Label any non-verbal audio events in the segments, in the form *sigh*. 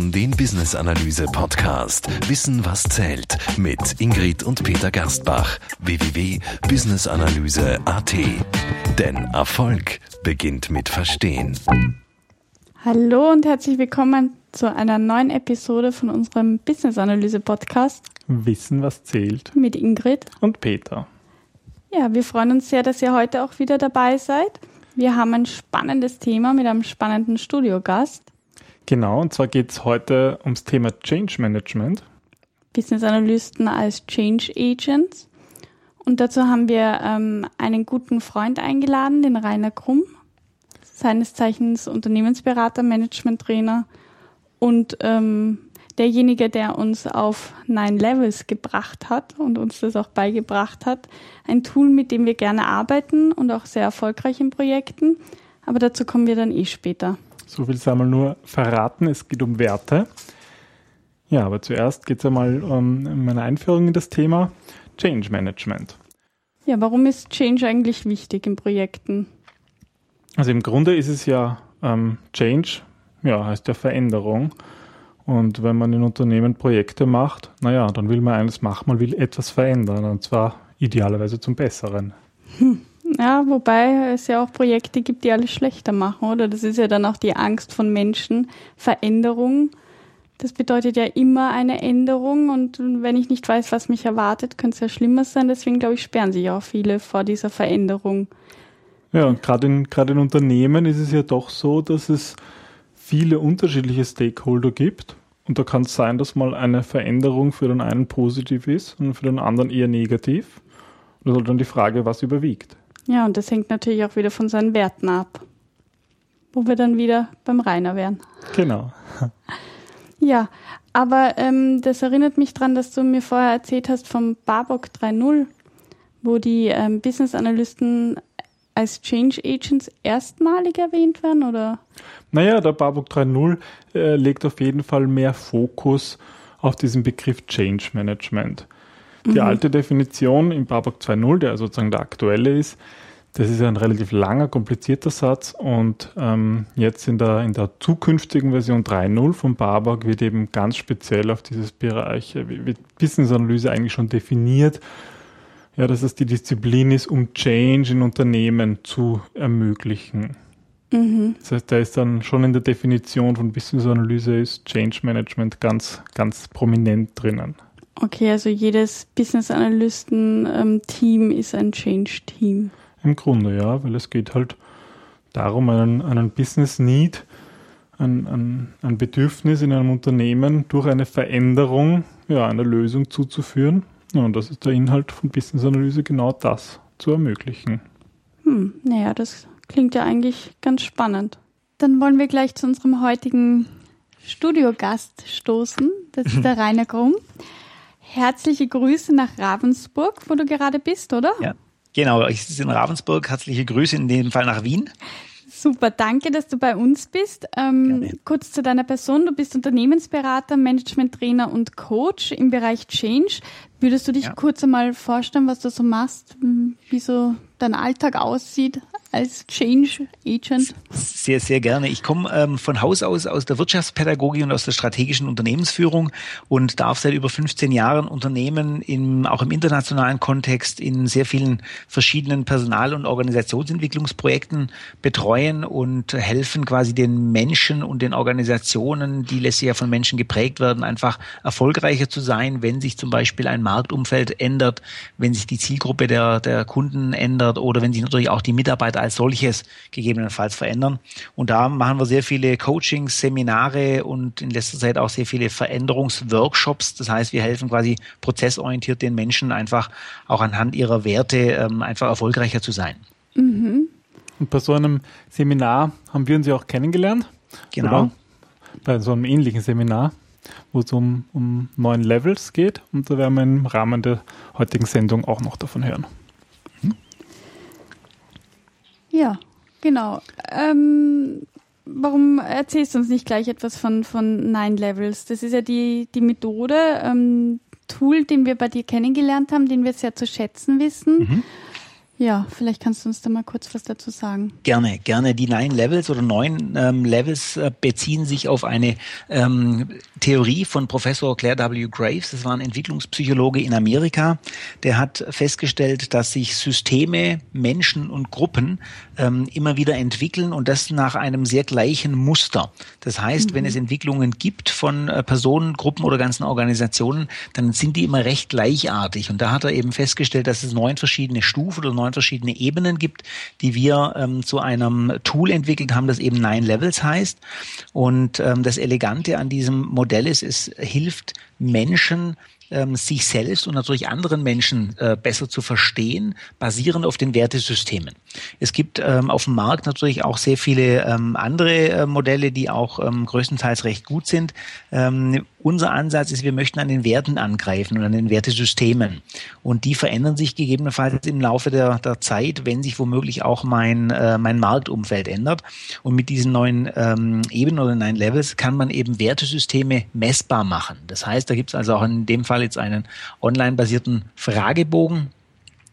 hören den Business Analyse Podcast Wissen was zählt mit Ingrid und Peter Gerstbach www.businessanalyse.at. Denn Erfolg beginnt mit Verstehen. Hallo und herzlich willkommen zu einer neuen Episode von unserem Business Analyse Podcast Wissen was zählt mit Ingrid und Peter. Ja, wir freuen uns sehr, dass ihr heute auch wieder dabei seid. Wir haben ein spannendes Thema mit einem spannenden Studiogast. Genau, und zwar geht es heute ums Thema Change Management. Business Analysten als Change Agents. Und dazu haben wir ähm, einen guten Freund eingeladen, den Rainer Krumm, seines Zeichens Unternehmensberater, Management-Trainer und ähm, derjenige, der uns auf Nine Levels gebracht hat und uns das auch beigebracht hat. Ein Tool, mit dem wir gerne arbeiten und auch sehr erfolgreich in Projekten. Aber dazu kommen wir dann eh später. So viel sei mal nur verraten, es geht um Werte. Ja, aber zuerst geht es einmal um meine Einführung in das Thema Change Management. Ja, warum ist Change eigentlich wichtig in Projekten? Also im Grunde ist es ja ähm, Change, ja, heißt ja Veränderung. Und wenn man in Unternehmen Projekte macht, naja, dann will man eines machen, man will etwas verändern und zwar idealerweise zum Besseren. Hm. Ja, wobei es ja auch Projekte gibt, die alles schlechter machen, oder? Das ist ja dann auch die Angst von Menschen. Veränderung, das bedeutet ja immer eine Änderung und wenn ich nicht weiß, was mich erwartet, könnte es ja schlimmer sein. Deswegen, glaube ich, sperren sich auch viele vor dieser Veränderung. Ja, und gerade in, gerade in Unternehmen ist es ja doch so, dass es viele unterschiedliche Stakeholder gibt. Und da kann es sein, dass mal eine Veränderung für den einen positiv ist und für den anderen eher negativ. Und das ist halt dann die Frage, was überwiegt. Ja, und das hängt natürlich auch wieder von seinen Werten ab. Wo wir dann wieder beim Rainer wären. Genau. Ja, aber ähm, das erinnert mich daran, dass du mir vorher erzählt hast vom Barbock 3.0, wo die ähm, Business Analysten als Change Agents erstmalig erwähnt werden, oder? Naja, der Barbock 3.0 äh, legt auf jeden Fall mehr Fokus auf diesen Begriff Change Management. Die mhm. alte Definition im Barbock 2.0, der sozusagen der aktuelle ist, das ist ein relativ langer, komplizierter Satz und ähm, jetzt in der, in der zukünftigen Version 3.0 von Barbock wird eben ganz speziell auf dieses Bereich, äh, wird Business-Analyse eigentlich schon definiert, ja, dass es die Disziplin ist, um Change in Unternehmen zu ermöglichen. Mhm. Das heißt, da ist dann schon in der Definition von Business-Analyse ist Change Management ganz, ganz prominent drinnen. Okay, also jedes Business-Analysten-Team ähm, ist ein Change-Team. Im Grunde, ja, weil es geht halt darum, einen, einen Business-Need, ein, ein, ein Bedürfnis in einem Unternehmen durch eine Veränderung, ja, eine Lösung zuzuführen. Ja, und das ist der Inhalt von Business-Analyse, genau das zu ermöglichen. Hm, naja, das klingt ja eigentlich ganz spannend. Dann wollen wir gleich zu unserem heutigen Studiogast stoßen. Das ist der *laughs* Rainer Grumm. Herzliche Grüße nach Ravensburg, wo du gerade bist, oder? Ja, genau. Ich sitze in Ravensburg. Herzliche Grüße in dem Fall nach Wien. Super, danke, dass du bei uns bist. Ähm, kurz zu deiner Person. Du bist Unternehmensberater, Management-Trainer und Coach im Bereich Change. Würdest du dich ja. kurz einmal vorstellen, was du so machst, wie so dein Alltag aussieht als Change Agent? Sehr, sehr gerne. Ich komme ähm, von Haus aus aus der Wirtschaftspädagogik und aus der strategischen Unternehmensführung und darf seit über 15 Jahren Unternehmen im, auch im internationalen Kontext in sehr vielen verschiedenen Personal- und Organisationsentwicklungsprojekten betreuen und helfen quasi den Menschen und den Organisationen, die letztlich ja von Menschen geprägt werden, einfach erfolgreicher zu sein, wenn sich zum Beispiel ein Marktumfeld ändert, wenn sich die Zielgruppe der, der Kunden ändert oder wenn sich natürlich auch die Mitarbeiter als solches gegebenenfalls verändern. Und da machen wir sehr viele Coachings, Seminare und in letzter Zeit auch sehr viele Veränderungsworkshops. Das heißt, wir helfen quasi prozessorientiert den Menschen einfach auch anhand ihrer Werte ähm, einfach erfolgreicher zu sein. Mhm. Und bei so einem Seminar haben wir uns ja auch kennengelernt. Genau. Oder? Bei so einem ähnlichen Seminar, wo es um, um neun Levels geht. Und da werden wir im Rahmen der heutigen Sendung auch noch davon hören. Ja, genau. Ähm, warum erzählst du uns nicht gleich etwas von, von Nine Levels? Das ist ja die, die Methode, ähm, Tool, den wir bei dir kennengelernt haben, den wir sehr zu schätzen wissen. Mhm. Ja, vielleicht kannst du uns da mal kurz was dazu sagen. Gerne, gerne. Die Nine Levels oder neun ähm, Levels äh, beziehen sich auf eine ähm, Theorie von Professor Claire W. Graves. Das war ein Entwicklungspsychologe in Amerika. Der hat festgestellt, dass sich Systeme, Menschen und Gruppen ähm, immer wieder entwickeln und das nach einem sehr gleichen Muster. Das heißt, mhm. wenn es Entwicklungen gibt von äh, Personen, Gruppen oder ganzen Organisationen, dann sind die immer recht gleichartig. Und da hat er eben festgestellt, dass es neun verschiedene Stufen oder neun neun verschiedene Ebenen gibt, die wir ähm, zu einem Tool entwickelt haben, das eben Nine Levels heißt. Und ähm, das Elegante an diesem Modell ist, es hilft Menschen, ähm, sich selbst und natürlich anderen Menschen äh, besser zu verstehen, basierend auf den Wertesystemen. Es gibt ähm, auf dem Markt natürlich auch sehr viele ähm, andere äh, Modelle, die auch ähm, größtenteils recht gut sind. Ähm, unser Ansatz ist, wir möchten an den Werten angreifen und an den Wertesystemen. Und die verändern sich gegebenenfalls im Laufe der, der Zeit, wenn sich womöglich auch mein, äh, mein Marktumfeld ändert. Und mit diesen neuen ähm, Ebenen oder neuen Levels kann man eben Wertesysteme messbar machen. Das heißt, da gibt es also auch in dem Fall jetzt einen online-basierten Fragebogen,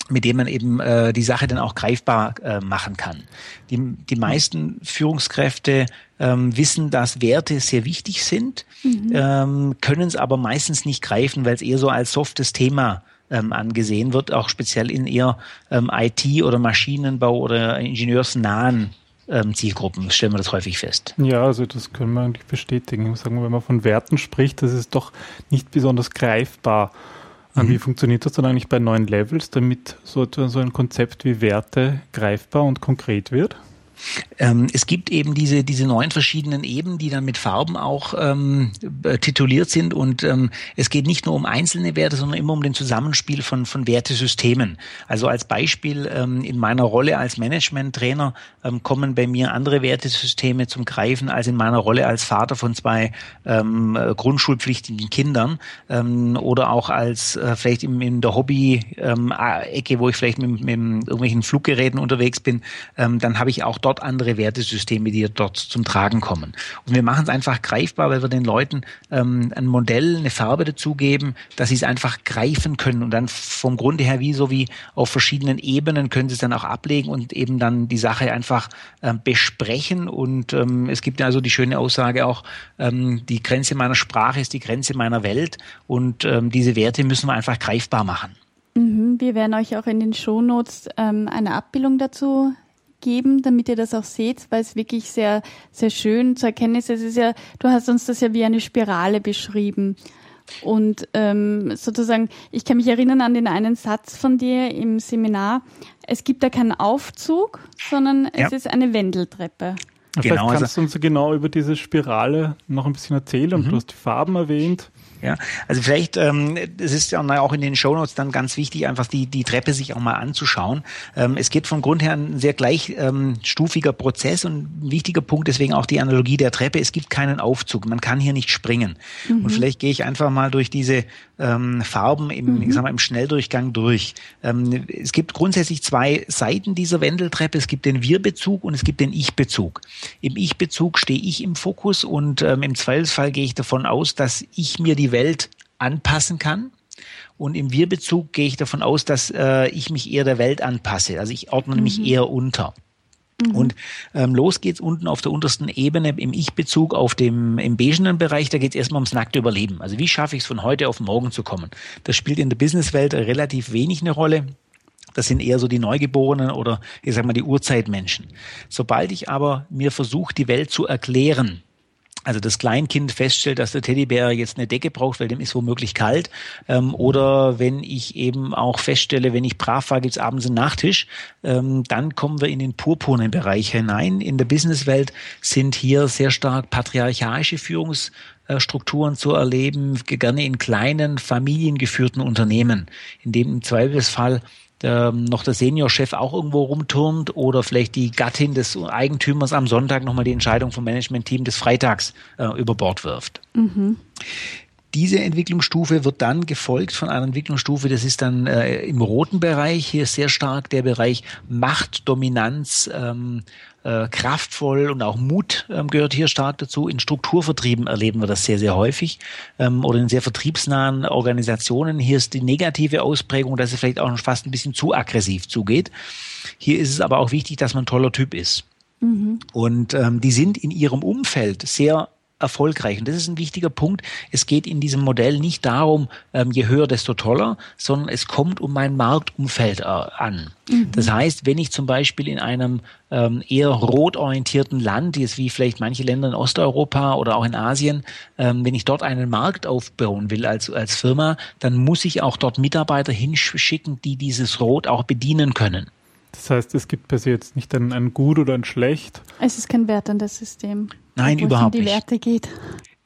mit dem man eben äh, die Sache dann auch greifbar äh, machen kann. Die, die meisten Führungskräfte ähm, wissen, dass Werte sehr wichtig sind, mhm. ähm, können es aber meistens nicht greifen, weil es eher so als softes Thema ähm, angesehen wird, auch speziell in eher ähm, IT- oder Maschinenbau oder ingenieursnahen ähm, Zielgruppen stellen wir das häufig fest. Ja, also das können wir eigentlich bestätigen. Sagen wir, wenn man von Werten spricht, das ist doch nicht besonders greifbar. Mhm. Wie funktioniert das dann eigentlich bei neuen Levels, damit so, so ein Konzept wie Werte greifbar und konkret wird? Ähm, es gibt eben diese, diese neun verschiedenen Ebenen, die dann mit Farben auch ähm, äh, tituliert sind. Und ähm, es geht nicht nur um einzelne Werte, sondern immer um den Zusammenspiel von, von Wertesystemen. Also als Beispiel ähm, in meiner Rolle als Management-Trainer ähm, kommen bei mir andere Wertesysteme zum Greifen als in meiner Rolle als Vater von zwei ähm, äh, grundschulpflichtigen Kindern ähm, oder auch als äh, vielleicht in, in der Hobby-Ecke, wo ich vielleicht mit, mit irgendwelchen Fluggeräten unterwegs bin, ähm, dann habe ich auch dort andere Wertesysteme, die dort zum Tragen kommen. Und wir machen es einfach greifbar, weil wir den Leuten ähm, ein Modell, eine Farbe dazugeben, dass sie es einfach greifen können und dann vom Grunde her wie so wie auf verschiedenen Ebenen können sie es dann auch ablegen und eben dann die Sache einfach ähm, besprechen. Und ähm, es gibt ja also die schöne Aussage auch, ähm, die Grenze meiner Sprache ist die Grenze meiner Welt und ähm, diese Werte müssen wir einfach greifbar machen. Mhm, wir werden euch auch in den Shownotes ähm, eine Abbildung dazu geben, damit ihr das auch seht, weil es wirklich sehr, sehr schön zu erkennen ist. Es ist ja, du hast uns das ja wie eine Spirale beschrieben. Und ähm, sozusagen, ich kann mich erinnern an den einen Satz von dir im Seminar. Es gibt da keinen Aufzug, sondern ja. es ist eine Wendeltreppe. Genau, Vielleicht kannst also, du uns genau über diese Spirale noch ein bisschen erzählen. Und mhm. du hast die Farben erwähnt. Ja, also vielleicht, ähm, es ist ja auch in den Shownotes dann ganz wichtig, einfach die, die Treppe sich auch mal anzuschauen. Ähm, es geht vom Grund her ein sehr gleichstufiger ähm, Prozess und ein wichtiger Punkt, deswegen auch die Analogie der Treppe. Es gibt keinen Aufzug, man kann hier nicht springen. Mhm. Und vielleicht gehe ich einfach mal durch diese ähm, Farben im, mhm. ich sag mal, im Schnelldurchgang durch. Ähm, es gibt grundsätzlich zwei Seiten dieser Wendeltreppe. Es gibt den Wir-Bezug und es gibt den Ich-Bezug. Im Ich-Bezug stehe ich im Fokus und ähm, im Zweifelsfall gehe ich davon aus, dass ich mir die die Welt anpassen kann. Und im Wir-Bezug gehe ich davon aus, dass äh, ich mich eher der Welt anpasse. Also ich ordne mhm. mich eher unter. Mhm. Und ähm, los geht's unten auf der untersten Ebene im Ich-Bezug auf dem im beigenen Bereich. Da geht's erstmal ums nackte Überleben. Also wie schaffe ich es von heute auf morgen zu kommen? Das spielt in der Businesswelt relativ wenig eine Rolle. Das sind eher so die Neugeborenen oder ich sag mal die Urzeitmenschen. Sobald ich aber mir versuche, die Welt zu erklären, also das Kleinkind feststellt, dass der Teddybär jetzt eine Decke braucht, weil dem ist womöglich kalt. Ähm, oder wenn ich eben auch feststelle, wenn ich brav war, gibt's abends einen Nachtisch, ähm, dann kommen wir in den purpurnen Bereich hinein. In der Businesswelt sind hier sehr stark patriarchalische Führungsstrukturen zu erleben, gerne in kleinen, familiengeführten Unternehmen, in dem im Zweifelsfall ähm, noch der Seniorchef auch irgendwo rumturnt oder vielleicht die Gattin des Eigentümers am Sonntag nochmal die Entscheidung vom Managementteam des Freitags äh, über Bord wirft. Mhm. Diese Entwicklungsstufe wird dann gefolgt von einer Entwicklungsstufe, das ist dann äh, im roten Bereich, hier sehr stark der Bereich Macht, Dominanz, ähm, äh, kraftvoll und auch Mut ähm, gehört hier stark dazu. In Strukturvertrieben erleben wir das sehr, sehr häufig ähm, oder in sehr vertriebsnahen Organisationen. Hier ist die negative Ausprägung, dass es vielleicht auch noch fast ein bisschen zu aggressiv zugeht. Hier ist es aber auch wichtig, dass man ein toller Typ ist. Mhm. Und ähm, die sind in ihrem Umfeld sehr erfolgreich. Und das ist ein wichtiger Punkt. Es geht in diesem Modell nicht darum, ähm, je höher, desto toller, sondern es kommt um mein Marktumfeld äh, an. Mhm. Das heißt, wenn ich zum Beispiel in einem ähm, eher rot orientierten Land, jetzt wie vielleicht manche Länder in Osteuropa oder auch in Asien, ähm, wenn ich dort einen Markt aufbauen will als, als Firma, dann muss ich auch dort Mitarbeiter hinschicken, die dieses Rot auch bedienen können. Das heißt, es gibt per se jetzt nicht ein, ein Gut oder ein Schlecht. Es ist kein wertendes System. Nein, überhaupt nicht. die Werte geht.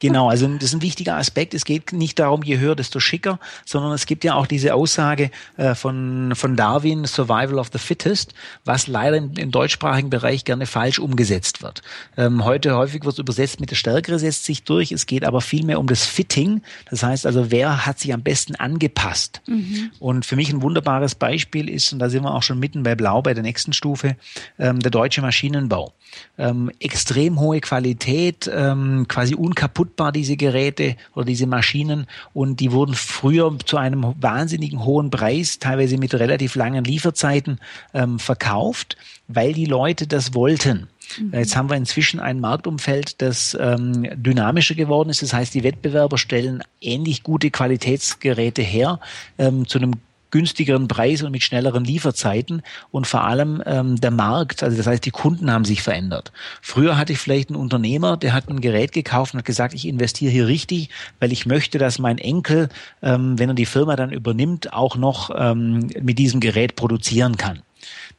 Genau, also das ist ein wichtiger Aspekt. Es geht nicht darum, je höher, desto schicker, sondern es gibt ja auch diese Aussage äh, von, von Darwin, Survival of the Fittest, was leider im, im deutschsprachigen Bereich gerne falsch umgesetzt wird. Ähm, heute häufig wird es übersetzt mit der Stärkere setzt sich durch. Es geht aber vielmehr um das Fitting. Das heißt also, wer hat sich am besten angepasst? Mhm. Und für mich ein wunderbares Beispiel ist, und da sind wir auch schon mitten bei Blau, bei der nächsten Stufe, ähm, der deutsche Maschinenbau. Ähm, extrem hohe Qualität, ähm, quasi unkaputt kaputtbar, diese Geräte oder diese Maschinen. Und die wurden früher zu einem wahnsinnigen hohen Preis, teilweise mit relativ langen Lieferzeiten, ähm, verkauft, weil die Leute das wollten. Mhm. Jetzt haben wir inzwischen ein Marktumfeld, das ähm, dynamischer geworden ist. Das heißt, die Wettbewerber stellen ähnlich gute Qualitätsgeräte her ähm, zu einem günstigeren Preis und mit schnelleren Lieferzeiten und vor allem ähm, der Markt, also das heißt, die Kunden haben sich verändert. Früher hatte ich vielleicht einen Unternehmer, der hat ein Gerät gekauft und hat gesagt, ich investiere hier richtig, weil ich möchte, dass mein Enkel, ähm, wenn er die Firma dann übernimmt, auch noch ähm, mit diesem Gerät produzieren kann.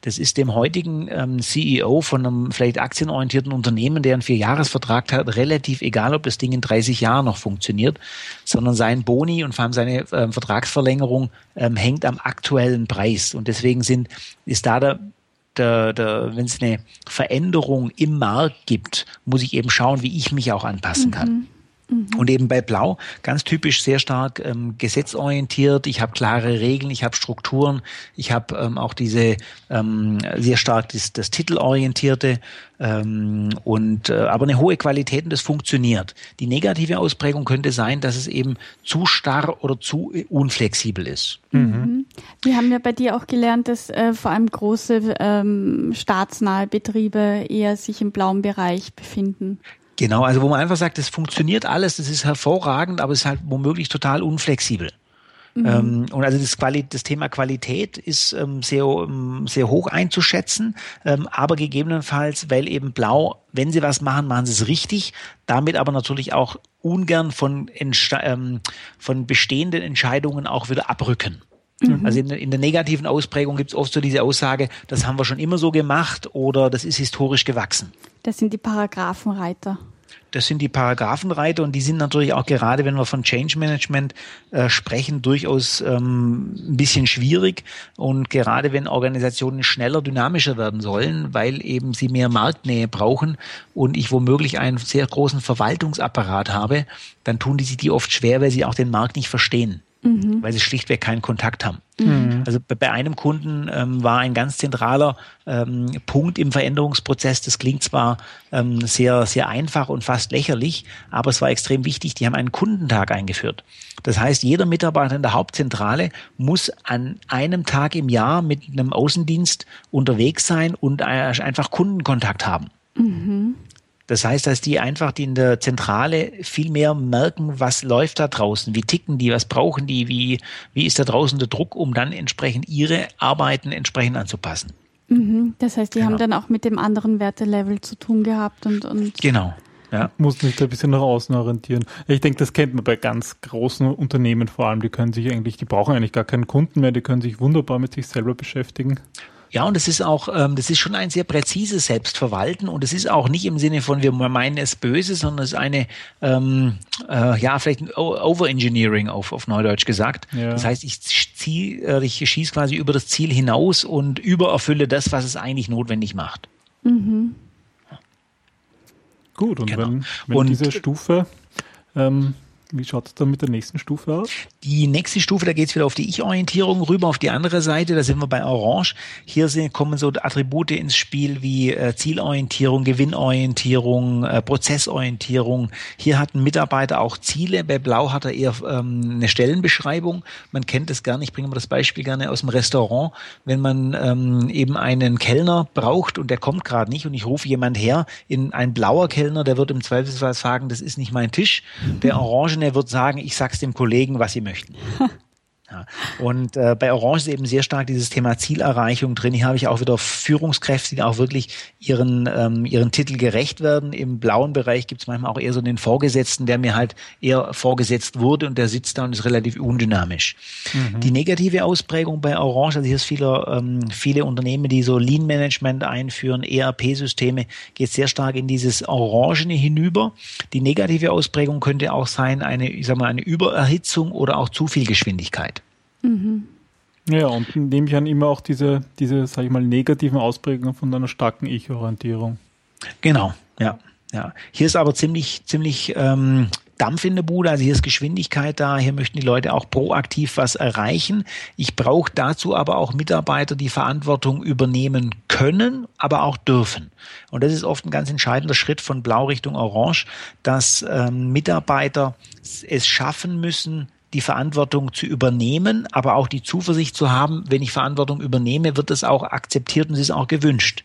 Das ist dem heutigen ähm, CEO von einem vielleicht aktienorientierten Unternehmen, der einen Vierjahresvertrag hat, relativ egal, ob das Ding in 30 Jahren noch funktioniert, sondern sein Boni und vor allem seine ähm, Vertragsverlängerung ähm, hängt am aktuellen Preis. Und deswegen sind, ist da der der, der, wenn es eine Veränderung im Markt gibt, muss ich eben schauen, wie ich mich auch anpassen kann. Mhm. Mhm. Und eben bei Blau ganz typisch sehr stark ähm, gesetzorientiert. Ich habe klare Regeln, ich habe Strukturen, ich habe ähm, auch diese ähm, sehr stark das, das Titelorientierte ähm, und äh, aber eine hohe Qualität und das funktioniert. Die negative Ausprägung könnte sein, dass es eben zu starr oder zu unflexibel ist. Mhm. mhm. Wir haben ja bei dir auch gelernt, dass äh, vor allem große ähm, staatsnahe Betriebe eher sich im blauen Bereich befinden. Genau, also wo man einfach sagt, das funktioniert alles, das ist hervorragend, aber es ist halt womöglich total unflexibel. Mhm. Ähm, und also das, Quali das Thema Qualität ist ähm, sehr, ähm, sehr hoch einzuschätzen, ähm, aber gegebenenfalls, weil eben Blau, wenn sie was machen, machen sie es richtig, damit aber natürlich auch ungern von, ähm, von bestehenden Entscheidungen auch wieder abrücken. Mhm. Also in, in, der negativen Ausprägung gibt es oft so diese Aussage, das haben wir schon immer so gemacht oder das ist historisch gewachsen. Das sind die Paragraphenreiter. Das sind die Paragraphenreiter und die sind natürlich auch gerade, wenn wir von Change Management äh, sprechen, durchaus ähm, ein bisschen schwierig. Und gerade wenn Organisationen schneller, dynamischer werden sollen, weil eben sie mehr Marktnähe brauchen und ich womöglich einen sehr großen Verwaltungsapparat habe, dann tun die sich die oft schwer, weil sie auch den Markt nicht verstehen mhm. weil sie schlichtweg keinen Kontakt haben. Mhm. Also bei einem Kunden ähm, war ein ganz zentraler ähm, Punkt im Veränderungsprozess. Das klingt zwar ähm, sehr, sehr einfach und fast lächerlich, aber es war extrem wichtig. Die haben einen Kundentag eingeführt. Das heißt, jeder Mitarbeiter in der Hauptzentrale muss an einem Tag im Jahr mit einem Außendienst unterwegs sein und äh, einfach Kundenkontakt haben. Mhm. Das heißt, dass die einfach die in der Zentrale viel mehr merken, was läuft da draußen, wie ticken die, was brauchen die, wie, wie ist da draußen der Druck, um dann entsprechend ihre Arbeiten entsprechend anzupassen. Mhm. Das heißt, die genau. haben dann auch mit dem anderen Wertelevel zu tun gehabt und, und genau. Ja. Muss sich da ein bisschen nach außen orientieren. Ich denke, das kennt man bei ganz großen Unternehmen vor allem. Die können sich eigentlich, die brauchen eigentlich gar keinen Kunden mehr, die können sich wunderbar mit sich selber beschäftigen. Ja, und das ist auch, ähm, das ist schon ein sehr präzises Selbstverwalten und es ist auch nicht im Sinne von, wir meinen es böse, sondern es ist eine, ähm, äh, ja, vielleicht ein Overengineering auf, auf Neudeutsch gesagt. Ja. Das heißt, ich zieh, äh, ich schieße quasi über das Ziel hinaus und übererfülle das, was es eigentlich notwendig macht. Mhm. Gut, und genau. wenn, wenn und, diese Stufe ähm, Wie schaut es dann mit der nächsten Stufe aus? Die nächste Stufe, da geht es wieder auf die Ich-Orientierung rüber, auf die andere Seite, da sind wir bei Orange. Hier sind, kommen so Attribute ins Spiel wie äh, Zielorientierung, Gewinnorientierung, äh, Prozessorientierung. Hier hat ein Mitarbeiter auch Ziele, bei Blau hat er eher ähm, eine Stellenbeschreibung. Man kennt das gerne, ich bringe mal das Beispiel gerne aus dem Restaurant, wenn man ähm, eben einen Kellner braucht und der kommt gerade nicht und ich rufe jemand her, in ein blauer Kellner, der wird im Zweifelsfall sagen, das ist nicht mein Tisch. Der Orangene wird sagen, ich sag's dem Kollegen, was sie möchten. Ja. Und äh, bei Orange ist eben sehr stark dieses Thema Zielerreichung drin. Hier habe ich auch wieder Führungskräfte, die auch wirklich ihren, ähm, ihren Titel gerecht werden. Im blauen Bereich gibt es manchmal auch eher so den Vorgesetzten, der mir halt eher vorgesetzt wurde und der sitzt da und ist relativ undynamisch. Mhm. Die negative Ausprägung bei Orange, also hier ist viele, ähm, viele Unternehmen, die so Lean Management einführen, ERP-Systeme, geht sehr stark in dieses Orangene hinüber. Die negative Ausprägung könnte auch sein, eine, ich sag mal, eine Übererhitzung oder auch zu viel Geschwindigkeit. Mhm. Ja, und nehme ich an immer auch diese, diese, sag ich mal, negativen Ausprägungen von einer starken Ich-Orientierung. Genau, ja. Ja, hier ist aber ziemlich, ziemlich ähm, Dampf in der Bude, also hier ist Geschwindigkeit da, hier möchten die Leute auch proaktiv was erreichen. Ich brauche dazu aber auch Mitarbeiter, die Verantwortung übernehmen können, aber auch dürfen. Und das ist oft ein ganz entscheidender Schritt von Blau Richtung Orange, dass ähm, Mitarbeiter es schaffen müssen, die Verantwortung zu übernehmen, aber auch die Zuversicht zu haben, wenn ich Verantwortung übernehme, wird es auch akzeptiert und es ist auch gewünscht.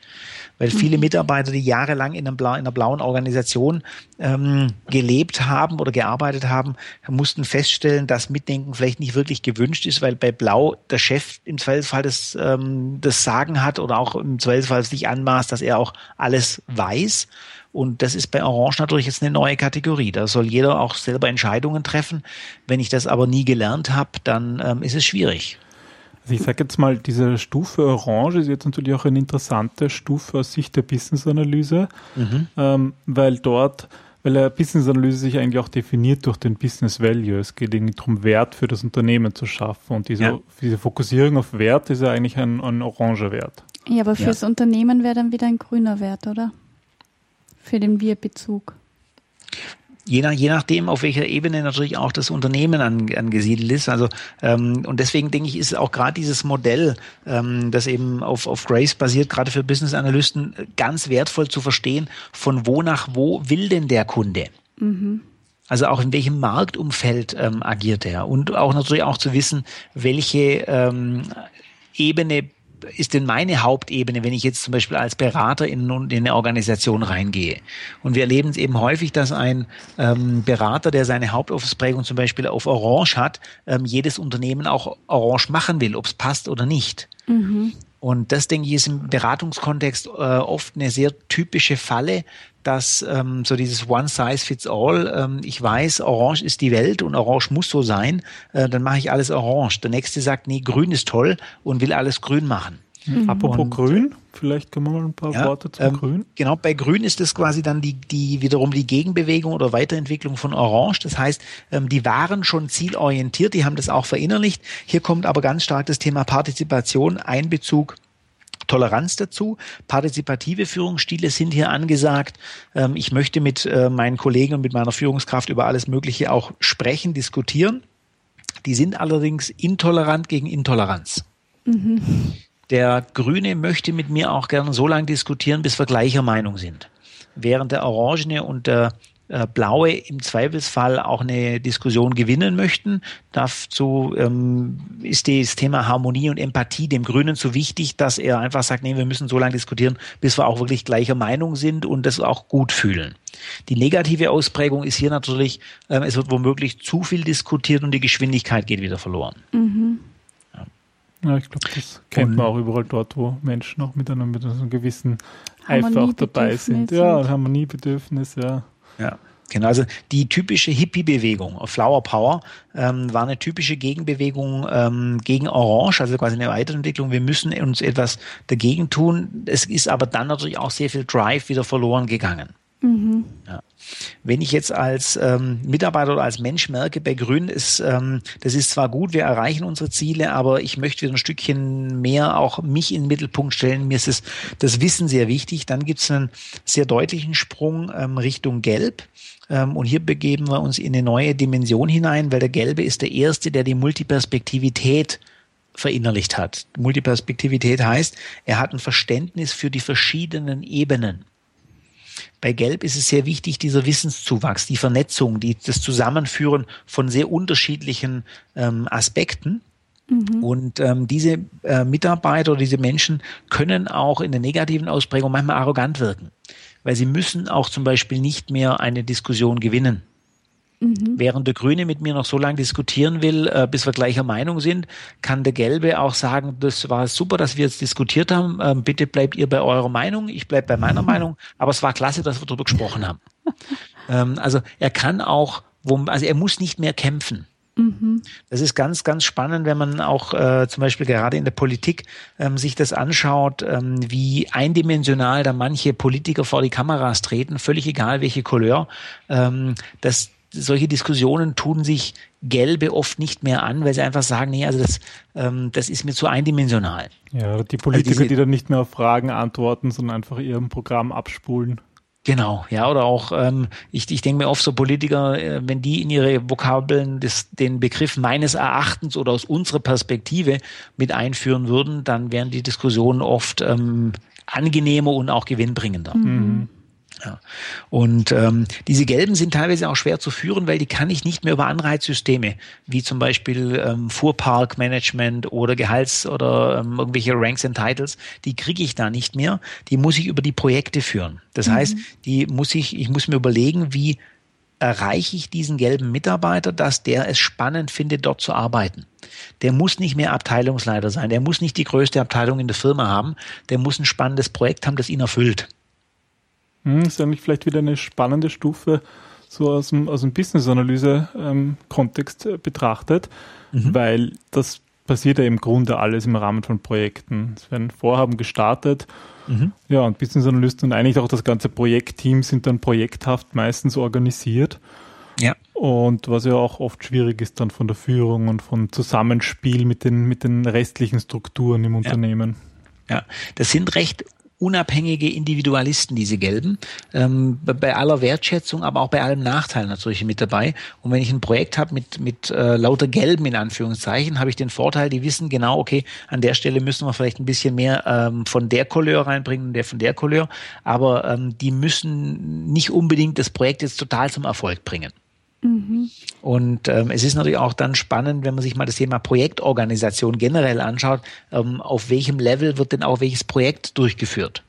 Weil viele mhm. Mitarbeiter, die jahrelang in, Bla in einer blauen Organisation ähm, gelebt haben oder gearbeitet haben, mussten feststellen, dass Mitdenken vielleicht nicht wirklich gewünscht ist, weil bei Blau der Chef im Zweifelsfall das, ähm, das Sagen hat oder auch im Zweifelsfall sich anmaßt, dass er auch alles weiß. Und das ist bei Orange natürlich jetzt eine neue Kategorie. Da soll jeder auch selber Entscheidungen treffen. Wenn ich das aber nie gelernt habe, dann ähm, ist es schwierig. Also ich sage jetzt mal, diese Stufe Orange ist jetzt natürlich auch eine interessante Stufe aus Sicht der Business-Analyse, mhm. ähm, weil dort, weil eine Business-Analyse sich eigentlich auch definiert durch den Business Value. Es geht irgendwie darum, Wert für das Unternehmen zu schaffen. Und diese, ja. diese Fokussierung auf Wert ist ja eigentlich ein, ein oranger Wert. Ja, aber fürs ja. Unternehmen wäre dann wieder ein grüner Wert, oder? Für den Wir-Bezug? Je, nach, je nachdem, auf welcher Ebene natürlich auch das Unternehmen an, angesiedelt ist. Also ähm, und deswegen denke ich, ist auch gerade dieses Modell, ähm, das eben auf, auf Grace basiert, gerade für Business-Analysten, ganz wertvoll zu verstehen, von wo nach wo will denn der Kunde? Mhm. Also auch in welchem Marktumfeld ähm, agiert er und auch natürlich auch zu wissen, welche ähm, Ebene ist denn meine Hauptebene, wenn ich jetzt zum Beispiel als Berater in, in eine Organisation reingehe? Und wir erleben es eben häufig, dass ein ähm, Berater, der seine Hauptausprägung zum Beispiel auf Orange hat, ähm, jedes Unternehmen auch Orange machen will, ob es passt oder nicht. Mhm. Und das, denke ich, ist im Beratungskontext äh, oft eine sehr typische Falle, dass ähm, so dieses One Size Fits All, ähm, ich weiß, Orange ist die Welt und Orange muss so sein, äh, dann mache ich alles Orange. Der nächste sagt, nee, Grün ist toll und will alles Grün machen. Mhm. Apropos und, Grün, vielleicht können wir mal ein paar ja, Worte zum ähm, Grün. Genau, bei Grün ist es quasi dann die, die wiederum die Gegenbewegung oder Weiterentwicklung von Orange. Das heißt, ähm, die waren schon zielorientiert, die haben das auch verinnerlicht. Hier kommt aber ganz stark das Thema Partizipation, Einbezug Toleranz dazu. Partizipative Führungsstile sind hier angesagt. Ähm, ich möchte mit äh, meinen Kollegen und mit meiner Führungskraft über alles Mögliche auch sprechen, diskutieren. Die sind allerdings intolerant gegen Intoleranz. Mhm. Der Grüne möchte mit mir auch gerne so lange diskutieren, bis wir gleicher Meinung sind. Während der Orangene und der äh, Blaue im Zweifelsfall auch eine Diskussion gewinnen möchten. Dazu ähm, ist das Thema Harmonie und Empathie dem Grünen so wichtig, dass er einfach sagt, nee, wir müssen so lange diskutieren, bis wir auch wirklich gleicher Meinung sind und das auch gut fühlen. Die negative Ausprägung ist hier natürlich, ähm, es wird womöglich zu viel diskutiert und die Geschwindigkeit geht wieder verloren. Mhm. Ja, ich glaube, das kennt man auch überall dort, wo Menschen auch mit einem, mit einem gewissen Eifer auch dabei sind. Ja, Harmoniebedürfnis, ja. Ja. Genau, also die typische Hippie-Bewegung, Flower Power, ähm, war eine typische Gegenbewegung ähm, gegen Orange, also quasi eine Weiterentwicklung. Wir müssen uns etwas dagegen tun. Es ist aber dann natürlich auch sehr viel Drive wieder verloren gegangen. Mhm. Ja. Wenn ich jetzt als ähm, Mitarbeiter oder als Mensch merke, bei Grün ist, ähm, das ist zwar gut, wir erreichen unsere Ziele, aber ich möchte wieder ein Stückchen mehr auch mich in den Mittelpunkt stellen. Mir ist es, das Wissen sehr wichtig. Dann gibt es einen sehr deutlichen Sprung ähm, Richtung Gelb. Ähm, und hier begeben wir uns in eine neue Dimension hinein, weil der Gelbe ist der Erste, der die Multiperspektivität verinnerlicht hat. Multiperspektivität heißt, er hat ein Verständnis für die verschiedenen Ebenen. Bei Gelb ist es sehr wichtig, dieser Wissenszuwachs, die Vernetzung, die, das Zusammenführen von sehr unterschiedlichen ähm, Aspekten. Mhm. Und ähm, diese äh, Mitarbeiter oder diese Menschen können auch in der negativen Ausprägung manchmal arrogant wirken, weil sie müssen auch zum Beispiel nicht mehr eine Diskussion gewinnen. Mhm. Während der Grüne mit mir noch so lange diskutieren will, äh, bis wir gleicher Meinung sind, kann der Gelbe auch sagen, das war super, dass wir jetzt diskutiert haben. Ähm, bitte bleibt ihr bei eurer Meinung, ich bleib bei meiner mhm. Meinung. Aber es war klasse, dass wir darüber gesprochen haben. *laughs* ähm, also er kann auch, wo, also er muss nicht mehr kämpfen. Mhm. Das ist ganz, ganz spannend, wenn man auch äh, zum Beispiel gerade in der Politik ähm, sich das anschaut, ähm, wie eindimensional da manche Politiker vor die Kameras treten, völlig egal welche Couleur. Ähm, das, solche Diskussionen tun sich Gelbe oft nicht mehr an, weil sie einfach sagen, nee, also das, ähm, das ist mir zu eindimensional. Ja, die Politiker, also diese, die dann nicht mehr auf Fragen antworten, sondern einfach ihrem Programm abspulen. Genau, ja, oder auch, ähm, ich, ich denke mir oft so Politiker, äh, wenn die in ihre Vokabeln des, den Begriff meines Erachtens oder aus unserer Perspektive mit einführen würden, dann wären die Diskussionen oft ähm, angenehmer und auch gewinnbringender. Mhm. Ja. Und ähm, diese gelben sind teilweise auch schwer zu führen, weil die kann ich nicht mehr über Anreizsysteme, wie zum Beispiel ähm, Fuhrparkmanagement oder Gehalts- oder ähm, irgendwelche Ranks and Titles, die kriege ich da nicht mehr. Die muss ich über die Projekte führen. Das mhm. heißt, die muss ich, ich muss mir überlegen, wie erreiche ich diesen gelben Mitarbeiter, dass der es spannend findet, dort zu arbeiten. Der muss nicht mehr Abteilungsleiter sein, der muss nicht die größte Abteilung in der Firma haben, der muss ein spannendes Projekt haben, das ihn erfüllt. Hm, ist eigentlich vielleicht wieder eine spannende Stufe, so aus dem, aus dem Business-Analyse-Kontext äh, betrachtet, mhm. weil das passiert ja im Grunde alles im Rahmen von Projekten. Es werden Vorhaben gestartet, mhm. ja, und Business-Analysten und eigentlich auch das ganze Projektteam sind dann projekthaft meistens organisiert. Ja. Und was ja auch oft schwierig ist dann von der Führung und von Zusammenspiel mit den, mit den restlichen Strukturen im Unternehmen. Ja, das sind recht unabhängige Individualisten, diese Gelben, ähm, bei aller Wertschätzung, aber auch bei allem Nachteil natürlich mit dabei. Und wenn ich ein Projekt habe mit, mit äh, lauter Gelben in Anführungszeichen, habe ich den Vorteil, die wissen genau, okay, an der Stelle müssen wir vielleicht ein bisschen mehr ähm, von der Couleur reinbringen, der von der Couleur, aber ähm, die müssen nicht unbedingt das Projekt jetzt total zum Erfolg bringen. Mhm. Und ähm, es ist natürlich auch dann spannend, wenn man sich mal das Thema Projektorganisation generell anschaut, ähm, auf welchem Level wird denn auch welches Projekt durchgeführt.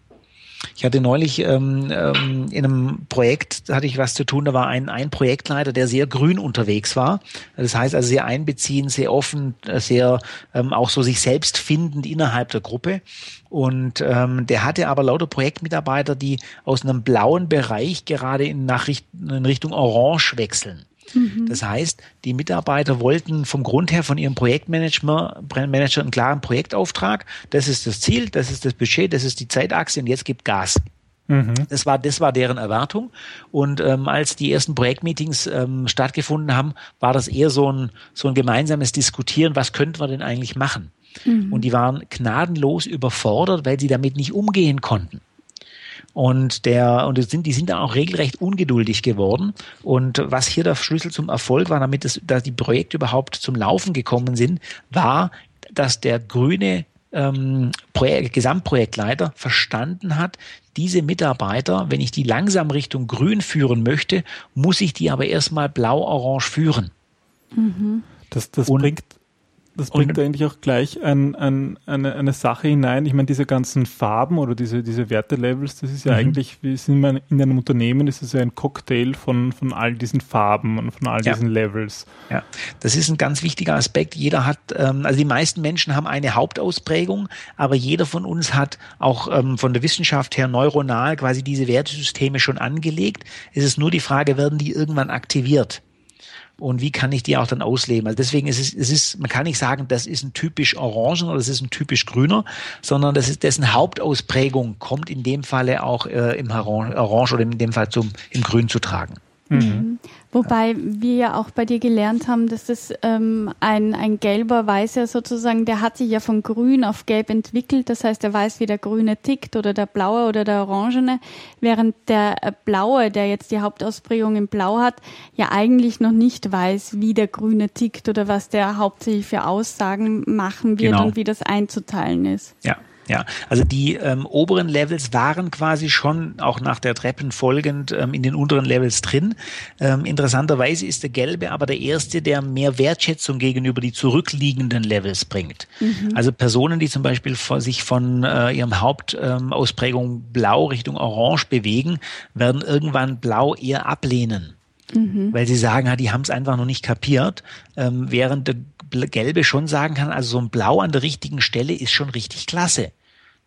Ich hatte neulich ähm, ähm, in einem Projekt hatte ich was zu tun. Da war ein, ein Projektleiter, der sehr grün unterwegs war. Das heißt also sehr einbeziehend, sehr offen, sehr ähm, auch so sich selbst findend innerhalb der Gruppe. Und ähm, der hatte aber lauter Projektmitarbeiter, die aus einem blauen Bereich gerade in, nach Richt in Richtung Orange wechseln. Mhm. Das heißt, die Mitarbeiter wollten vom Grund her von ihrem Projektmanager Manager einen klaren Projektauftrag. Das ist das Ziel, das ist das Budget, das ist die Zeitachse und jetzt gibt Gas. Mhm. Das war, das war deren Erwartung. Und ähm, als die ersten Projektmeetings ähm, stattgefunden haben, war das eher so ein, so ein gemeinsames Diskutieren, was könnten wir denn eigentlich machen? Mhm. Und die waren gnadenlos überfordert, weil sie damit nicht umgehen konnten. Und der, und die sind, die sind dann auch regelrecht ungeduldig geworden. Und was hier der Schlüssel zum Erfolg war, damit es, dass die Projekte überhaupt zum Laufen gekommen sind, war, dass der grüne ähm, Projekt, Gesamtprojektleiter verstanden hat, diese Mitarbeiter, wenn ich die langsam Richtung grün führen möchte, muss ich die aber erstmal blau-orange führen. Mhm. Das, das bringt das bringt und, eigentlich auch gleich ein, ein, eine, eine Sache hinein. Ich meine, diese ganzen Farben oder diese, diese Wertelevels, das ist ja mhm. eigentlich, wie sind wir in einem Unternehmen, ist es ja ein Cocktail von, von all diesen Farben und von all ja. diesen Levels. Ja, das ist ein ganz wichtiger Aspekt. Jeder hat, ähm, also die meisten Menschen haben eine Hauptausprägung, aber jeder von uns hat auch ähm, von der Wissenschaft her neuronal quasi diese Wertesysteme schon angelegt. Es ist nur die Frage, werden die irgendwann aktiviert? Und wie kann ich die auch dann ausleben. Also deswegen ist es, es ist, man kann nicht sagen, das ist ein typisch Orangen oder das ist ein typisch Grüner, sondern das ist dessen Hauptausprägung kommt in dem Falle auch äh, im Orange oder in dem Fall zum im Grün zu tragen. Mhm. Wobei wir ja auch bei dir gelernt haben, dass das ähm, ein, ein gelber Weißer sozusagen, der hat sich ja von grün auf gelb entwickelt. Das heißt, er weiß, wie der grüne tickt oder der blaue oder der orangene, während der äh, blaue, der jetzt die Hauptausprägung in blau hat, ja eigentlich noch nicht weiß, wie der grüne tickt oder was der hauptsächlich für Aussagen machen wird genau. und wie das einzuteilen ist. Ja. Ja, also die ähm, oberen Levels waren quasi schon auch nach der Treppen folgend ähm, in den unteren Levels drin. Ähm, interessanterweise ist der gelbe aber der erste, der mehr Wertschätzung gegenüber die zurückliegenden Levels bringt. Mhm. Also Personen, die zum Beispiel vor, sich von äh, ihrem Hauptausprägung ähm, blau Richtung orange bewegen, werden irgendwann blau eher ablehnen. Mhm. Weil sie sagen, die haben es einfach noch nicht kapiert, ähm, während der Gelbe schon sagen kann, also so ein Blau an der richtigen Stelle ist schon richtig klasse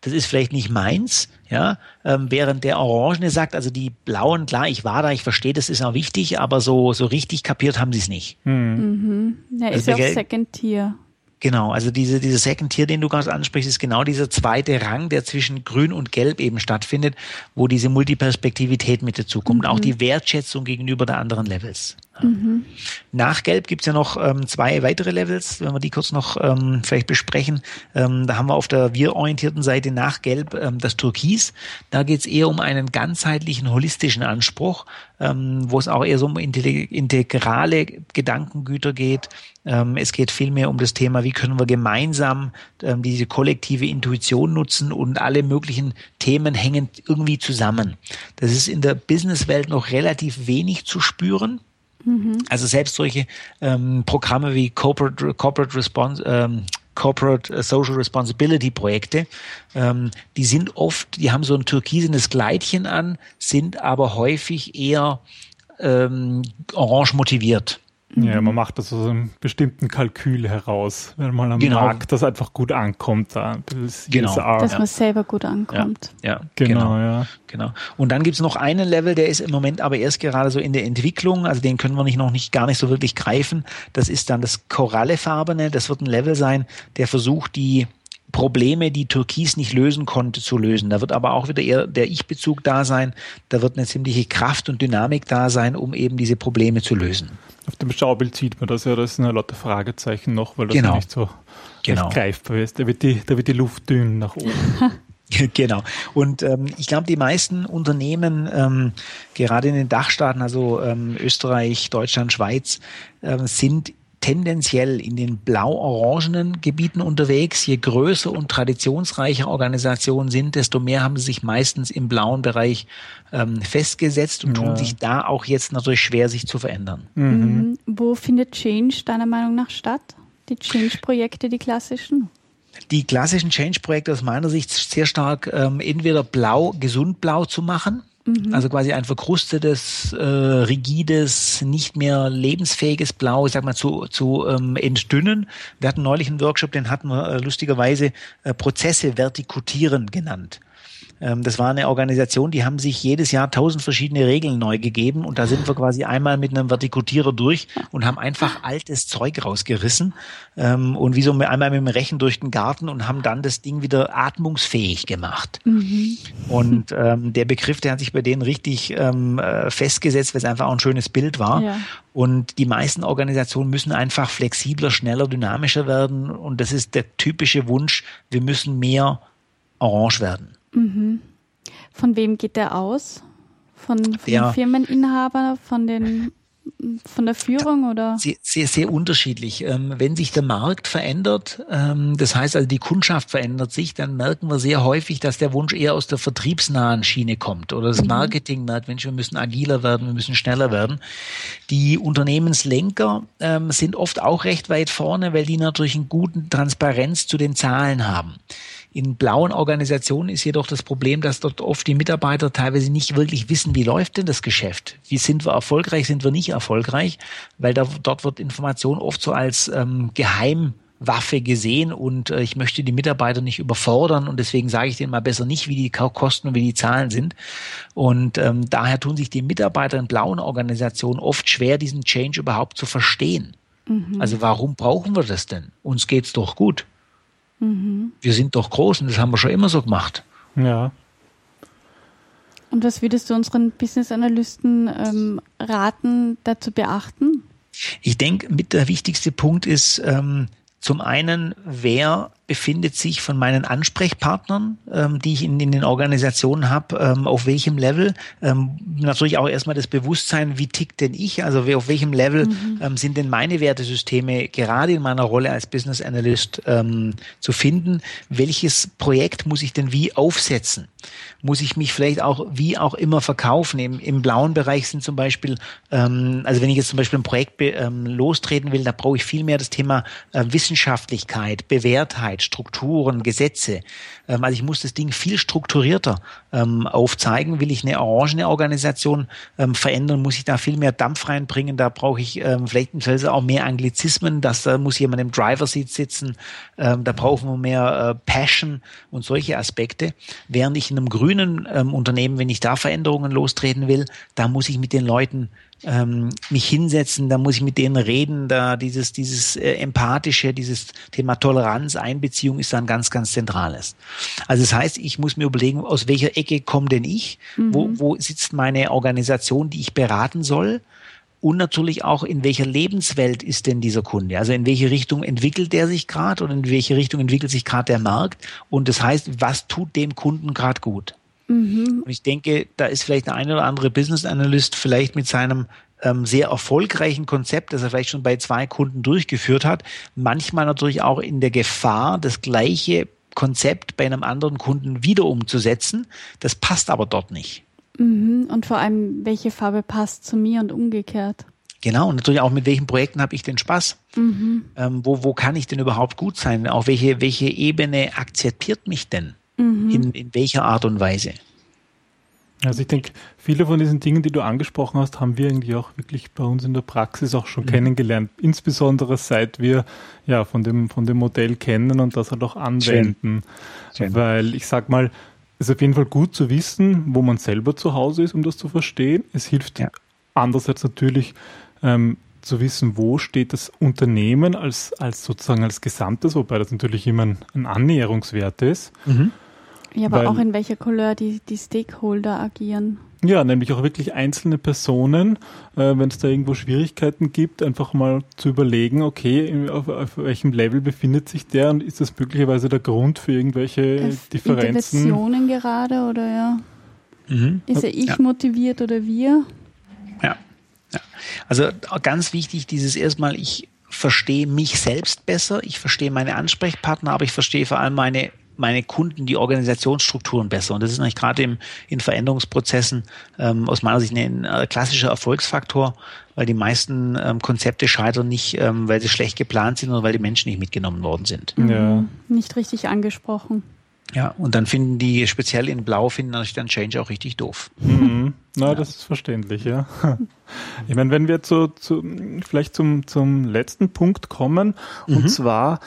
das ist vielleicht nicht meins, ja, ähm, während der Orangene sagt, also die Blauen, klar, ich war da, ich verstehe, das ist auch wichtig, aber so, so richtig kapiert haben sie es nicht. Hm. Mhm. Ja, also ist ja auch Second Tier. Genau, also diese, diese Second Tier, den du gerade ansprichst, ist genau dieser zweite Rang, der zwischen Grün und Gelb eben stattfindet, wo diese Multiperspektivität mit dazukommt, mhm. auch die Wertschätzung gegenüber der anderen Levels. Mhm. Nach Gelb gibt's ja noch ähm, zwei weitere Levels, wenn wir die kurz noch ähm, vielleicht besprechen. Ähm, da haben wir auf der wir-orientierten Seite nach Gelb ähm, das Türkis. Da geht's eher um einen ganzheitlichen, holistischen Anspruch, ähm, wo es auch eher so um integrale Gedankengüter geht. Ähm, es geht vielmehr um das Thema, wie können wir gemeinsam diese kollektive Intuition nutzen und alle möglichen Themen hängen irgendwie zusammen. Das ist in der Businesswelt noch relativ wenig zu spüren. Mhm. Also selbst solche ähm, Programme wie Corporate, Corporate Response, ähm, Corporate Social Responsibility Projekte, ähm, die sind oft, die haben so ein türkisenes Kleidchen an, sind aber häufig eher ähm, orange motiviert. Ja, man macht das aus einem bestimmten Kalkül heraus, wenn man am genau. Markt das einfach gut ankommt. Da. Das genau. Dass man selber gut ankommt. Ja, ja genau, genau, ja. Genau. Und dann gibt's noch einen Level, der ist im Moment aber erst gerade so in der Entwicklung, also den können wir nicht noch nicht gar nicht so wirklich greifen. Das ist dann das Korallefarbene. Das wird ein Level sein, der versucht, die Probleme, die Türkis nicht lösen konnte, zu lösen. Da wird aber auch wieder eher der Ich-Bezug da sein. Da wird eine ziemliche Kraft und Dynamik da sein, um eben diese Probleme zu lösen. Auf dem Schaubild sieht man das ja, das sind ja lauter Fragezeichen noch, weil das genau. nicht so genau. greifbar ist. Da wird, die, da wird die Luft dünn nach oben. *laughs* *laughs* Genau. Und ähm, ich glaube, die meisten Unternehmen, ähm, gerade in den Dachstaaten, also ähm, Österreich, Deutschland, Schweiz, ähm, sind tendenziell in den blau-orangenen Gebieten unterwegs. Je größer und traditionsreicher Organisationen sind, desto mehr haben sie sich meistens im blauen Bereich ähm, festgesetzt und ja. tun sich da auch jetzt natürlich schwer, sich zu verändern. Mhm. mhm. Wo findet Change deiner Meinung nach statt? Die Change-Projekte, die klassischen? Die klassischen Change-Projekte aus meiner Sicht sehr stark ähm, entweder blau, gesund blau zu machen Mhm. Also quasi ein verkrustetes, äh, rigides, nicht mehr lebensfähiges Blau, ich sag mal, zu, zu ähm, entdünnen. Wir hatten neulich einen Workshop, den hatten wir äh, lustigerweise äh, Prozesse vertikutieren genannt. Ähm, das war eine Organisation, die haben sich jedes Jahr tausend verschiedene Regeln neu gegeben und da sind wir quasi einmal mit einem Vertikutierer durch und haben einfach altes Zeug rausgerissen ähm, und wie so einmal mit dem Rechen durch den Garten und haben dann das Ding wieder atmungsfähig gemacht. Mhm. Und ähm, der Begriff, der hat sich bei denen richtig ähm, äh, festgesetzt, weil es einfach auch ein schönes Bild war. Ja. Und die meisten Organisationen müssen einfach flexibler, schneller, dynamischer werden. Und das ist der typische Wunsch, wir müssen mehr orange werden. Mhm. Von wem geht der aus? Von, von der, den Firmeninhaber, von den von der Führung oder? Sehr, sehr, sehr unterschiedlich. Ähm, wenn sich der Markt verändert, ähm, das heißt also die Kundschaft verändert sich, dann merken wir sehr häufig, dass der Wunsch eher aus der vertriebsnahen Schiene kommt oder das mhm. Marketing merkt, Mensch, wir müssen agiler werden, wir müssen schneller werden. Die Unternehmenslenker ähm, sind oft auch recht weit vorne, weil die natürlich einen guten Transparenz zu den Zahlen haben. In blauen Organisationen ist jedoch das Problem, dass dort oft die Mitarbeiter teilweise nicht wirklich wissen, wie läuft denn das Geschäft? Wie sind wir erfolgreich, sind wir nicht erfolgreich? Weil da, dort wird Information oft so als ähm, geheim Waffe gesehen und äh, ich möchte die Mitarbeiter nicht überfordern und deswegen sage ich denen mal besser nicht, wie die Kosten und wie die Zahlen sind. Und ähm, daher tun sich die Mitarbeiter in blauen Organisationen oft schwer, diesen Change überhaupt zu verstehen. Mhm. Also warum brauchen wir das denn? Uns geht's doch gut. Mhm. Wir sind doch groß und das haben wir schon immer so gemacht. Ja. Und was würdest du unseren Business-Analysten ähm, raten, dazu beachten? Ich denke, mit der wichtigste Punkt ist ähm, zum einen, wer befindet sich von meinen Ansprechpartnern, ähm, die ich in, in den Organisationen habe, ähm, auf welchem Level. Ähm, natürlich auch erstmal das Bewusstsein, wie tickt denn ich, also auf welchem Level mhm. ähm, sind denn meine Wertesysteme gerade in meiner Rolle als Business Analyst ähm, zu finden. Welches Projekt muss ich denn wie aufsetzen? Muss ich mich vielleicht auch wie auch immer verkaufen? Im, im blauen Bereich sind zum Beispiel, ähm, also wenn ich jetzt zum Beispiel ein Projekt ähm, lostreten will, da brauche ich viel mehr das Thema äh, Wissenschaftlichkeit, Bewährtheit, Sicherheit, Strukturen, Gesetze. Ähm, also ich muss das Ding viel strukturierter ähm, aufzeigen. Will ich eine orangene Organisation ähm, verändern, muss ich da viel mehr Dampf reinbringen. Da brauche ich ähm, vielleicht auch mehr Anglizismen. Das, da muss jemand im Driver-Seat sitzen. Ähm, da brauchen wir mehr äh, Passion und solche Aspekte. Während ich in einem grünen ähm, Unternehmen, wenn ich da Veränderungen lostreten will, da muss ich mit den Leuten ähm, mich hinsetzen, da muss ich mit denen reden, da dieses, dieses äh, empathische, dieses Thema Toleranz, Einbeziehung ist dann ganz, ganz zentrales. Also das heißt, ich muss mir überlegen, aus welcher Ecke komme denn ich? Mhm. Wo, wo sitzt meine Organisation, die ich beraten soll? Und natürlich auch, in welcher Lebenswelt ist denn dieser Kunde? Also in welche Richtung entwickelt der sich gerade und in welche Richtung entwickelt sich gerade der Markt? Und das heißt, was tut dem Kunden gerade gut? Mhm. Und ich denke, da ist vielleicht der eine oder andere Business Analyst vielleicht mit seinem ähm, sehr erfolgreichen Konzept, das er vielleicht schon bei zwei Kunden durchgeführt hat, manchmal natürlich auch in der Gefahr, das gleiche Konzept bei einem anderen Kunden wieder umzusetzen. Das passt aber dort nicht. Mhm. Und vor allem, welche Farbe passt zu mir und umgekehrt? Genau, und natürlich auch mit welchen Projekten habe ich denn Spaß? Mhm. Ähm, wo, wo kann ich denn überhaupt gut sein? Auch welche, welche Ebene akzeptiert mich denn? Mhm. In, in welcher Art und Weise? Also ich denke, viele von diesen Dingen, die du angesprochen hast, haben wir eigentlich auch wirklich bei uns in der Praxis auch schon mhm. kennengelernt. Insbesondere seit wir ja von dem, von dem Modell kennen und das halt auch anwenden. Schön. Schön. Weil ich sag mal, es ist auf jeden Fall gut zu wissen, wo man selber zu Hause ist, um das zu verstehen. Es hilft ja. andererseits natürlich ähm, zu wissen, wo steht das Unternehmen als, als sozusagen als Gesamtes, wobei das natürlich immer ein, ein Annäherungswert ist. Mhm. Ja, aber Weil, auch in welcher Couleur die, die Stakeholder agieren. Ja, nämlich auch wirklich einzelne Personen, äh, wenn es da irgendwo Schwierigkeiten gibt, einfach mal zu überlegen, okay, auf, auf, welchem Level befindet sich der und ist das möglicherweise der Grund für irgendwelche äh, Differenzen? Interventionen gerade oder ja? Mhm. Ist er ich ja. motiviert oder wir? Ja. ja. Also ganz wichtig, dieses erstmal, ich verstehe mich selbst besser, ich verstehe meine Ansprechpartner, aber ich verstehe vor allem meine meine Kunden die Organisationsstrukturen besser. Und das ist natürlich gerade im, in Veränderungsprozessen ähm, aus meiner Sicht ein, ein klassischer Erfolgsfaktor, weil die meisten ähm, Konzepte scheitern nicht, ähm, weil sie schlecht geplant sind, sondern weil die Menschen nicht mitgenommen worden sind. Mhm. Ja. Nicht richtig angesprochen. Ja, und dann finden die speziell in Blau finden natürlich dann Change auch richtig doof. Mhm. *laughs* Na, ja. das ist verständlich, ja. *laughs* Ich meine, wenn wir zu, zu vielleicht zum, zum letzten Punkt kommen, mhm. und zwar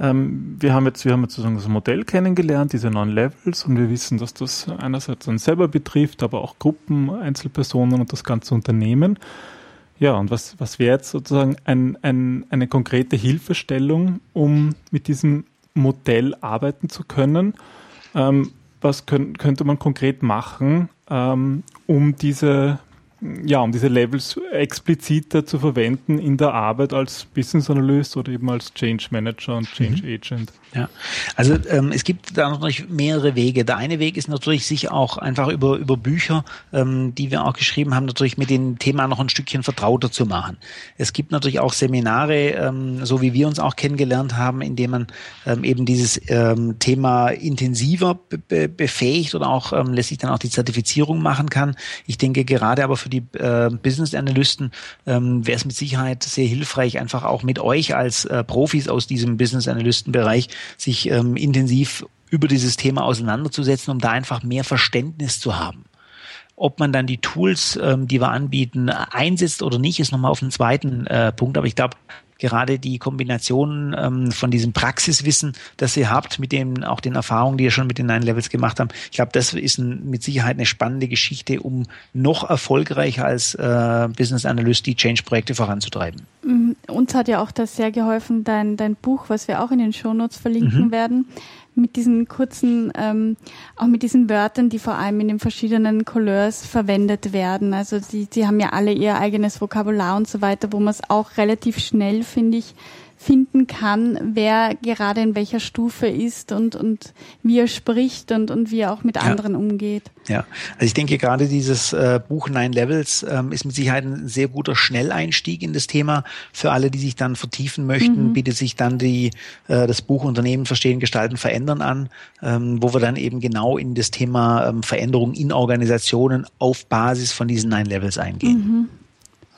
ähm, wir haben jetzt, wir haben jetzt sozusagen das Modell kennengelernt, diese neuen Levels, und wir wissen, dass das einerseits uns selber betrifft, aber auch Gruppen, Einzelpersonen und das ganze Unternehmen. Ja, und was, was wäre jetzt sozusagen ein, ein, eine konkrete Hilfestellung, um mit diesem Modell arbeiten zu können? Ähm, was könnt, könnte man konkret machen, ähm, um diese ja, um diese Levels expliziter zu verwenden in der Arbeit als Business Analyst oder eben als Change Manager und Change mhm. Agent. Ja, also ähm, es gibt da natürlich mehrere Wege. Der eine Weg ist natürlich, sich auch einfach über, über Bücher, ähm, die wir auch geschrieben haben, natürlich mit dem Thema noch ein Stückchen vertrauter zu machen. Es gibt natürlich auch Seminare, ähm, so wie wir uns auch kennengelernt haben, in dem man ähm, eben dieses ähm, Thema intensiver be befähigt oder auch ähm, lässt sich dann auch die Zertifizierung machen kann. Ich denke gerade aber für die äh, Business Analysten ähm, wäre es mit Sicherheit sehr hilfreich, einfach auch mit euch als äh, Profis aus diesem Business Analysten Bereich sich ähm, intensiv über dieses Thema auseinanderzusetzen, um da einfach mehr Verständnis zu haben. Ob man dann die Tools, ähm, die wir anbieten, einsetzt oder nicht, ist nochmal auf den zweiten äh, Punkt. Aber ich glaube, gerade die Kombination ähm, von diesem Praxiswissen, das ihr habt, mit dem auch den Erfahrungen, die ihr schon mit den Nine Levels gemacht habt, ich glaube, das ist ein, mit Sicherheit eine spannende Geschichte, um noch erfolgreicher als äh, Business Analyst die Change-Projekte voranzutreiben. Mhm. Uns hat ja auch das sehr geholfen, dein, dein Buch, was wir auch in den Shownotes verlinken mhm. werden mit diesen kurzen, ähm, auch mit diesen Wörtern, die vor allem in den verschiedenen Couleurs verwendet werden. Also die, die haben ja alle ihr eigenes Vokabular und so weiter, wo man es auch relativ schnell, finde ich, finden kann, wer gerade in welcher Stufe ist und, und wie er spricht und, und wie er auch mit ja. anderen umgeht. Ja, also ich denke gerade dieses äh, Buch Nine Levels ähm, ist mit Sicherheit ein sehr guter Schnelleinstieg in das Thema. Für alle, die sich dann vertiefen möchten, mhm. bietet sich dann die, äh, das Buch Unternehmen verstehen, gestalten, verändern an, ähm, wo wir dann eben genau in das Thema ähm, Veränderung in Organisationen auf Basis von diesen Nine Levels eingehen. Mhm.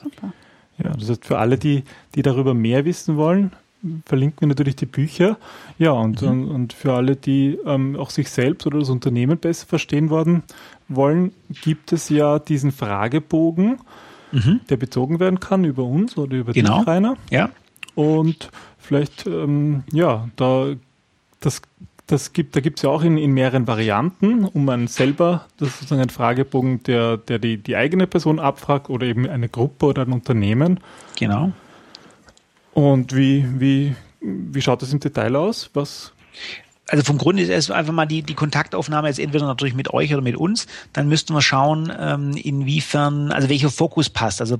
Super. Ja, das heißt, für alle, die, die darüber mehr wissen wollen, verlinken wir natürlich die Bücher. Ja, und, mhm. und, und, für alle, die ähm, auch sich selbst oder das Unternehmen besser verstehen worden wollen, gibt es ja diesen Fragebogen, mhm. der bezogen werden kann über uns oder über genau. dich, Rainer. Ja. Und vielleicht, ähm, ja, da das das gibt, da gibt es ja auch in, in mehreren Varianten, um man selber, das ist sozusagen ein Fragebogen, der, der die, die eigene Person abfragt oder eben eine Gruppe oder ein Unternehmen. Genau. Und wie, wie, wie schaut das im Detail aus? Was also vom Grunde ist es einfach mal die, die Kontaktaufnahme jetzt entweder natürlich mit euch oder mit uns. Dann müssten wir schauen, ähm, inwiefern, also welcher Fokus passt. Also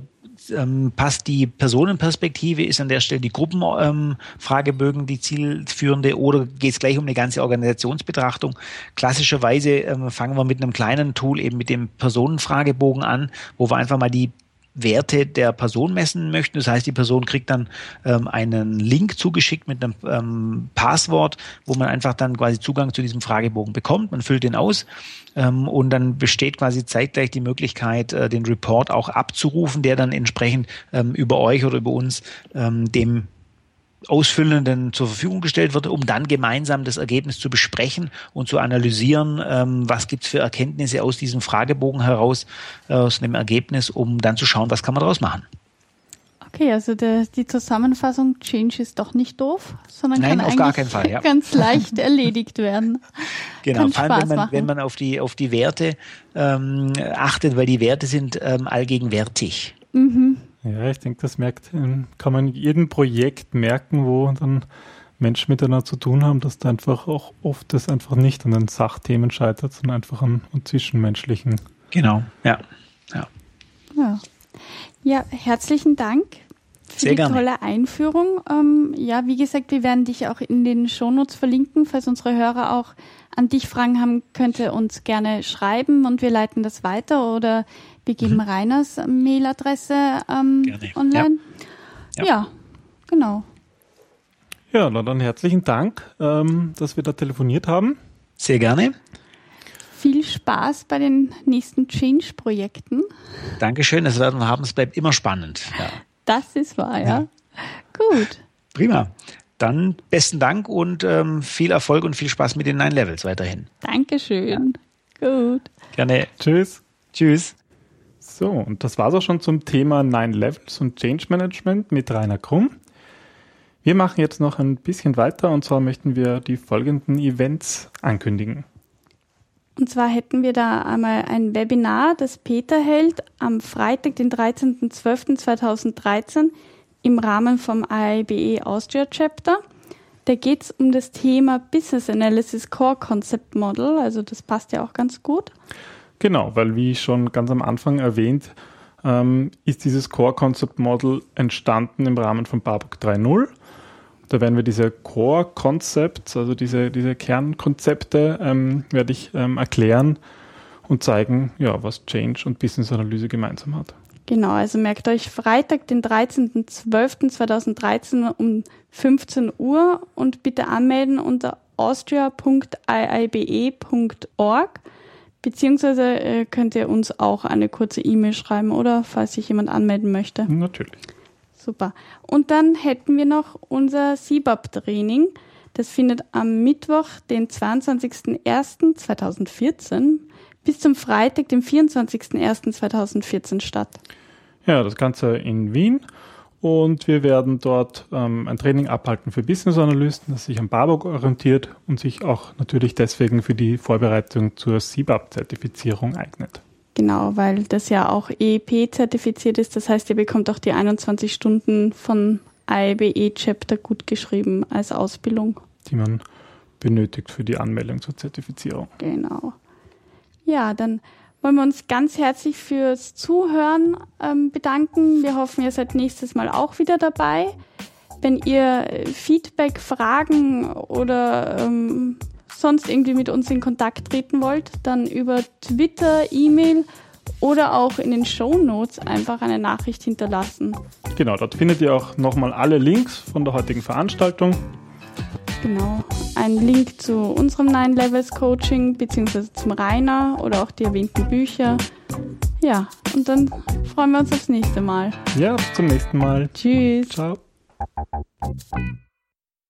ähm, passt die Personenperspektive, ist an der Stelle die Gruppenfragebögen ähm, die zielführende oder geht es gleich um eine ganze Organisationsbetrachtung? Klassischerweise ähm, fangen wir mit einem kleinen Tool eben mit dem Personenfragebogen an, wo wir einfach mal die Werte der Person messen möchten. Das heißt, die Person kriegt dann ähm, einen Link zugeschickt mit einem ähm, Passwort, wo man einfach dann quasi Zugang zu diesem Fragebogen bekommt. Man füllt den aus ähm, und dann besteht quasi zeitgleich die Möglichkeit, äh, den Report auch abzurufen, der dann entsprechend ähm, über euch oder über uns ähm, dem Ausfüllenden zur Verfügung gestellt wird, um dann gemeinsam das Ergebnis zu besprechen und zu analysieren, ähm, was gibt es für Erkenntnisse aus diesem Fragebogen heraus, äh, aus dem Ergebnis, um dann zu schauen, was kann man daraus machen. Okay, also der, die Zusammenfassung Change ist doch nicht doof, sondern Nein, kann auf gar keinen Fall, ja. *laughs* ganz leicht erledigt werden. Genau, kann vor allem wenn man, wenn man auf die auf die Werte ähm, achtet, weil die Werte sind ähm, allgegenwärtig. Mhm. Ja, ich denke, das merkt, ähm, kann man in jedem Projekt merken, wo dann Menschen miteinander zu tun haben, dass da einfach auch oft das einfach nicht an den Sachthemen scheitert, sondern einfach an, an zwischenmenschlichen. Genau, ja. Ja, ja. ja herzlichen Dank für Sehr die gerne. tolle Einführung. Ähm, ja, wie gesagt, wir werden dich auch in den Shownotes verlinken, falls unsere Hörer auch an dich Fragen haben, könnt ihr uns gerne schreiben und wir leiten das weiter oder wir geben mhm. Reiners Mailadresse ähm, online. Ja. Ja. ja. genau. Ja, na dann herzlichen Dank, ähm, dass wir da telefoniert haben. Sehr gerne. Viel Spaß bei den nächsten Change-Projekten. Dankeschön, das werden wir haben. Es bleibt immer spannend. Ja. Das ist wahr, ja. ja. Gut. Prima. Dann besten Dank und ähm, viel Erfolg und viel Spaß mit den Nine Levels weiterhin. Dankeschön. Ja. Gut. Gerne. Tschüss. Tschüss. So, und das war es auch schon zum Thema Nine Levels und Change Management mit Rainer Krumm. Wir machen jetzt noch ein bisschen weiter und zwar möchten wir die folgenden Events ankündigen. Und zwar hätten wir da einmal ein Webinar, das Peter hält am Freitag, den 13.12.2013 im Rahmen vom IIBE Austria Chapter. Da geht es um das Thema Business Analysis Core Concept Model, also das passt ja auch ganz gut. Genau, weil wie schon ganz am Anfang erwähnt, ähm, ist dieses Core Concept Model entstanden im Rahmen von Barbock 3.0. Da werden wir diese Core Concepts, also diese, diese Kernkonzepte, ähm, werde ich ähm, erklären und zeigen, ja, was Change und Business Analyse gemeinsam hat. Genau, also merkt euch Freitag, den 13.12.2013 um 15 Uhr und bitte anmelden unter austria.iibe.org. Beziehungsweise äh, könnt ihr uns auch eine kurze E-Mail schreiben oder falls sich jemand anmelden möchte. Natürlich. Super. Und dann hätten wir noch unser CBAP-Training. Das findet am Mittwoch, den 22.01.2014 bis zum Freitag, dem 24.01.2014 statt. Ja, das Ganze in Wien. Und wir werden dort ähm, ein Training abhalten für Business-Analysten, das sich am BABOK orientiert und sich auch natürlich deswegen für die Vorbereitung zur CBAP-Zertifizierung eignet. Genau, weil das ja auch EEP-zertifiziert ist. Das heißt, ihr bekommt auch die 21 Stunden von IBE-Chapter gut geschrieben als Ausbildung. Die man benötigt für die Anmeldung zur Zertifizierung. Genau. Ja, dann wollen wir uns ganz herzlich fürs Zuhören ähm, bedanken. Wir hoffen, ihr seid nächstes Mal auch wieder dabei. Wenn ihr Feedback, Fragen oder ähm, sonst irgendwie mit uns in Kontakt treten wollt, dann über Twitter, E-Mail oder auch in den Show Notes einfach eine Nachricht hinterlassen. Genau, dort findet ihr auch nochmal alle Links von der heutigen Veranstaltung. Genau, ein Link zu unserem Nine Levels Coaching beziehungsweise zum Rainer oder auch die erwähnten Bücher. Ja, und dann freuen wir uns aufs nächste Mal. Ja, bis zum nächsten Mal. Tschüss. Ciao.